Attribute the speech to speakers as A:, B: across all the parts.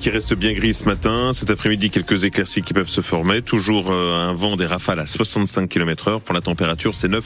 A: qui reste bien gris ce matin. Cet après-midi, quelques éclaircies qui peuvent se former. Toujours euh, un vent des rafales à 65 km heure. Pour la température, c'est 9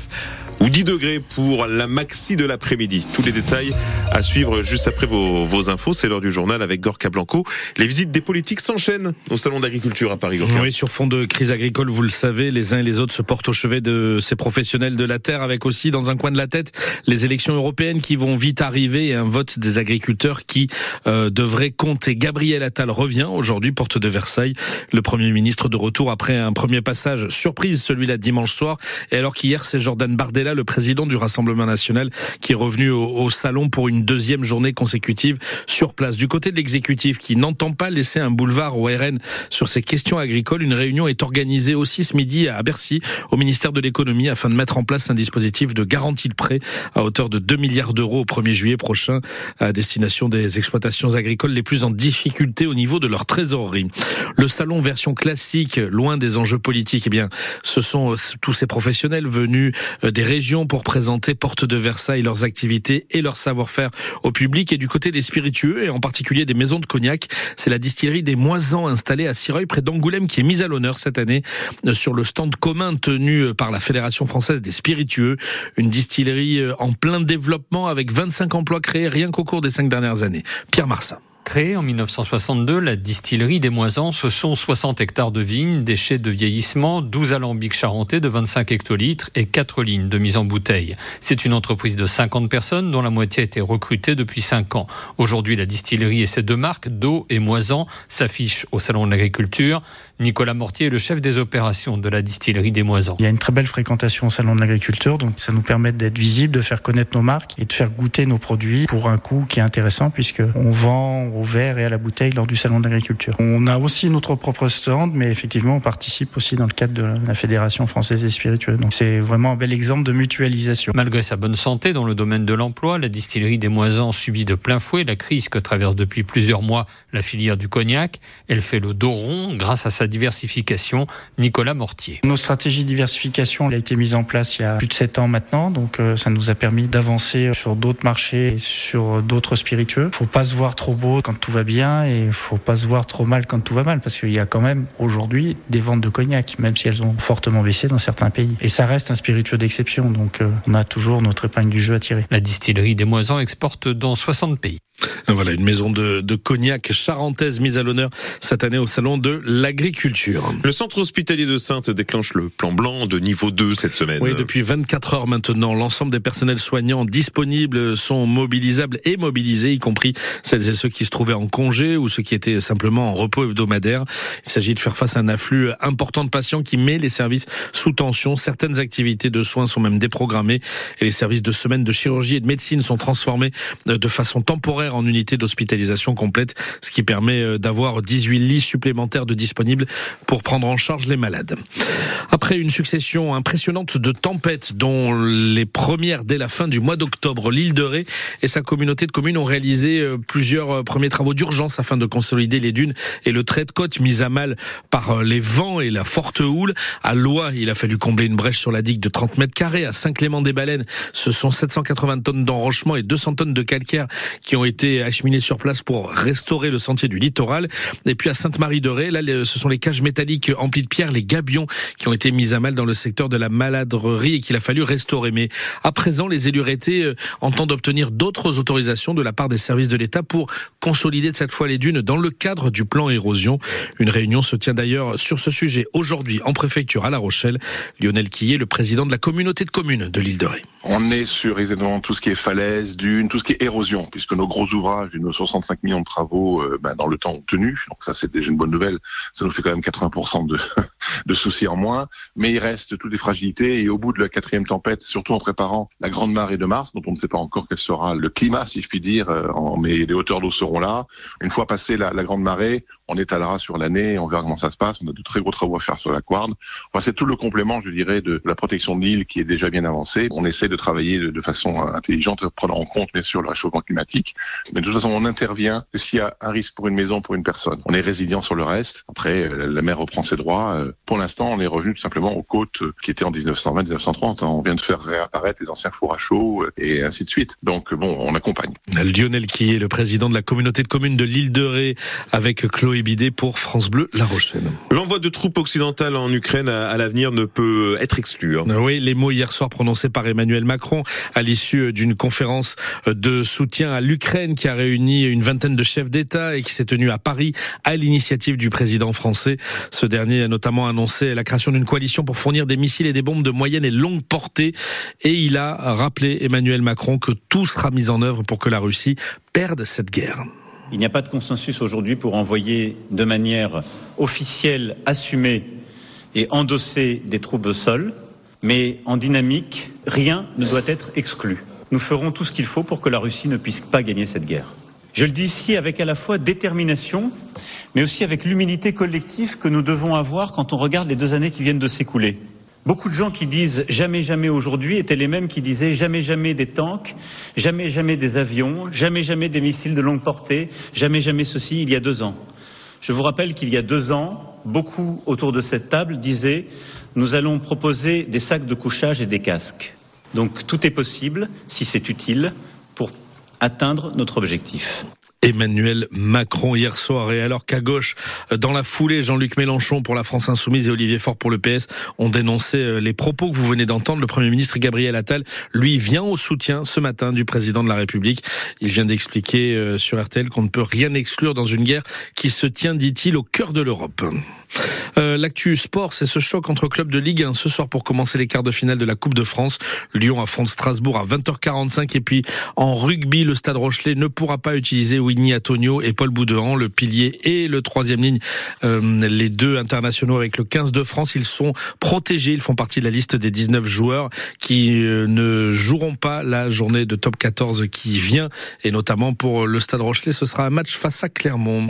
A: ou 10 degrés pour la maxi de l'après-midi. Tous les détails à suivre juste après vos, vos infos. C'est l'heure du journal avec Gorka Blanco. Les visites des politiques s'enchaînent au Salon d'agriculture à Paris. Gorka.
B: Oui, sur fond de crise agricole, vous le savez, les uns et les autres se portent au chevet de ces professionnels de la terre avec aussi dans un coin de la tête les élections européennes qui vont vite arriver et un vote des agriculteurs qui euh, devrait compter. Gabriel Attal revient aujourd'hui, porte de Versailles, le Premier ministre de retour après un premier passage surprise, celui-là dimanche soir. Et alors qu'hier, c'est Jordan Bardella, le président du Rassemblement national, qui est revenu au, au salon pour une deuxième journée consécutive sur place. Du côté de l'exécutif, qui n'entend pas laisser un boulevard au RN sur ces questions agricoles, une réunion est organisée aussi ce midi à Bercy, au ministère de l'économie, afin de mettre en place un dispositif de garantie de prêt à hauteur de 2 milliards d'euros au 1er juillet prochain à destination des exploitations agricoles les plus en difficulté au niveau de leur trésorerie. Le salon version classique, loin des enjeux politiques, eh bien, ce sont euh, tous ces professionnels venus euh, des régions pour présenter porte de Versailles leurs activités et leur savoir-faire au public et du côté des spiritueux et en particulier des maisons de cognac. C'est la distillerie des Moisans installée à Sireuil près d'Angoulême qui est mise à l'honneur cette année euh, sur le stand commun tenu par la Fédération française des spiritueux, une distillerie en plein développement avec 25 emplois créés rien qu'au cours des cinq dernières années. Pierre Marsin.
C: Créée en 1962, la distillerie des Moisans, ce sont 60 hectares de vignes, des chais de vieillissement, 12 alambics charentais de 25 hectolitres et 4 lignes de mise en bouteille. C'est une entreprise de 50 personnes dont la moitié a été recrutée depuis 5 ans. Aujourd'hui, la distillerie et ses deux marques, d'eau et Moisan, s'affichent au Salon de l'Agriculture. Nicolas Mortier est le chef des opérations de la distillerie des Moisans.
D: Il y a une très belle fréquentation au Salon de l'Agriculture, donc ça nous permet d'être visible, de faire connaître nos marques et de faire goûter nos produits pour un coût qui est intéressant puisque on vend au verre et à la bouteille lors du Salon de l'Agriculture. On a aussi notre propre stand, mais effectivement on participe aussi dans le cadre de la Fédération française des spiritueux. Donc c'est vraiment un bel exemple de mutualisation.
C: Malgré sa bonne santé dans le domaine de l'emploi, la distillerie des Moisans subit de plein fouet la crise que traverse depuis plusieurs mois la filière du cognac. Elle fait le dos rond grâce à sa diversification. Nicolas Mortier.
D: Nos stratégies de diversification elle a été mise en place il y a plus de 7 ans maintenant, donc euh, ça nous a permis d'avancer sur d'autres marchés et sur d'autres spiritueux. Faut pas se voir trop beau quand tout va bien et faut pas se voir trop mal quand tout va mal parce qu'il y a quand même aujourd'hui des ventes de cognac, même si elles ont fortement baissé dans certains pays. Et ça reste un spiritueux d'exception, donc euh, on a toujours notre épingle du jeu à tirer.
C: La distillerie des Moisans exporte dans 60 pays.
B: Voilà, une maison de, de cognac charentaise mise à l'honneur cette année au Salon de l'Agriculture.
A: Le centre hospitalier de Sainte déclenche le plan blanc de niveau 2 cette semaine.
B: Oui, depuis 24 heures maintenant, l'ensemble des personnels soignants disponibles sont mobilisables et mobilisés, y compris celles et ceux qui se trouvaient en congé ou ceux qui étaient simplement en repos hebdomadaire. Il s'agit de faire face à un afflux important de patients qui met les services sous tension. Certaines activités de soins sont même déprogrammées et les services de semaine de chirurgie et de médecine sont transformés de façon temporaire en unité d'hospitalisation complète, ce qui permet d'avoir 18 lits supplémentaires de disponibles pour prendre en charge les malades. Après une succession impressionnante de tempêtes, dont les premières dès la fin du mois d'octobre, l'île de Ré et sa communauté de communes ont réalisé plusieurs premiers travaux d'urgence afin de consolider les dunes et le trait de côte mis à mal par les vents et la forte houle. À Loire, il a fallu combler une brèche sur la digue de 30 mètres carrés. À Saint-Clément-des-Baleines, ce sont 780 tonnes d'enrochement et 200 tonnes de calcaire qui ont été acheminées sur place pour restaurer le sentier du littoral. Et puis à Sainte-Marie-de-Ré, là, ce sont les cages métalliques emplies de pierre, les gabions, qui ont été mis à mal dans le secteur de la maladrerie et qu'il a fallu restaurer. Mais à présent, les élus rétés entendent obtenir d'autres autorisations de la part des services de l'État pour consolider de cette fois les dunes dans le cadre du plan érosion. Une réunion se tient d'ailleurs sur ce sujet aujourd'hui en préfecture à La Rochelle. Lionel Quillet, le président de la communauté de communes de l'île de Ré.
E: On est sur évidemment tout ce qui est falaise, dunes, tout ce qui est érosion, puisque nos gros ouvrages et nos 65 millions de travaux euh, ben, dans le temps ont tenu. Donc ça c'est déjà une bonne nouvelle. Ça nous fait quand même 80% de, soucis en moins. Mais il reste toutes les fragilités et au bout de la quatrième tempête, surtout en préparant la grande marée de mars, dont on ne sait pas encore quel sera le climat, si je puis dire, en, mais les hauteurs d'eau seront là. Une fois passée la grande marée, on étalera sur l'année, on verra comment ça se passe. On a de très gros travaux à faire sur la Quarde. Enfin, c'est tout le complément, je dirais, de la protection de l'île qui est déjà bien avancée. On essaie de travailler de, façon intelligente, prenant en compte bien sûr le réchauffement climatique, Mais de toute façon, on intervient s'il y a un risque pour une maison, pour une personne. On est résilient sur le reste. Après, la mer reprend ses droits. Pour l'instant, on est revenu tout simplement aux côtes qui étaient en 1920-1930. On vient de faire réapparaître les anciens fours à chaud et ainsi de suite. Donc bon, on accompagne.
B: Lionel qui est le président de la communauté de communes de l'île de Ré avec Chloé Bidet pour France Bleu La Rochelle.
A: L'envoi de troupes occidentales en Ukraine à l'avenir ne peut être exclu. Hein.
B: Oui, les mots hier soir prononcés par Emmanuel Macron à l'issue d'une conférence de soutien à l'Ukraine qui a réuni une vingtaine de chefs d'État et qui s'est tenue à Paris à l'initiative du président français. Ce dernier a notamment annoncé la création d'une coalition pour fournir des missiles et des bombes de moyenne et longue portée et il a rappelé Emmanuel Macron que tout sera mis en œuvre pour que la Russie perde cette guerre.
F: Il n'y a pas de consensus aujourd'hui pour envoyer de manière officielle, assumée et endossée des troupes au sol, mais en dynamique, rien ne doit être exclu. Nous ferons tout ce qu'il faut pour que la Russie ne puisse pas gagner cette guerre. Je le dis ici avec à la fois détermination, mais aussi avec l'humilité collective que nous devons avoir quand on regarde les deux années qui viennent de s'écouler. Beaucoup de gens qui disent jamais jamais aujourd'hui étaient les mêmes qui disaient jamais jamais des tanks, jamais jamais des avions, jamais jamais des missiles de longue portée, jamais jamais ceci il y a deux ans. Je vous rappelle qu'il y a deux ans, beaucoup autour de cette table disaient nous allons proposer des sacs de couchage et des casques. Donc tout est possible si c'est utile pour atteindre notre objectif.
B: Emmanuel Macron hier soir. Et alors qu'à gauche, dans la foulée, Jean-Luc Mélenchon pour la France Insoumise et Olivier Faure pour le PS ont dénoncé euh, les propos que vous venez d'entendre. Le Premier ministre Gabriel Attal, lui, vient au soutien ce matin du président de la République. Il vient d'expliquer euh, sur RTL qu'on ne peut rien exclure dans une guerre qui se tient, dit-il, au cœur de l'Europe. Euh, L'actu sport, c'est ce choc entre clubs de Ligue 1 ce soir pour commencer les quarts de finale de la Coupe de France. Lyon affronte Strasbourg à 20h45 et puis en rugby, le Stade Rochelet ne pourra pas utiliser Winnie Antonio et Paul Boudehand, le pilier et le troisième ligne, euh, les deux internationaux avec le 15 de France. Ils sont protégés, ils font partie de la liste des 19 joueurs qui euh, ne joueront pas la journée de top 14 qui vient et notamment pour le Stade Rochelet, ce sera un match face à Clermont.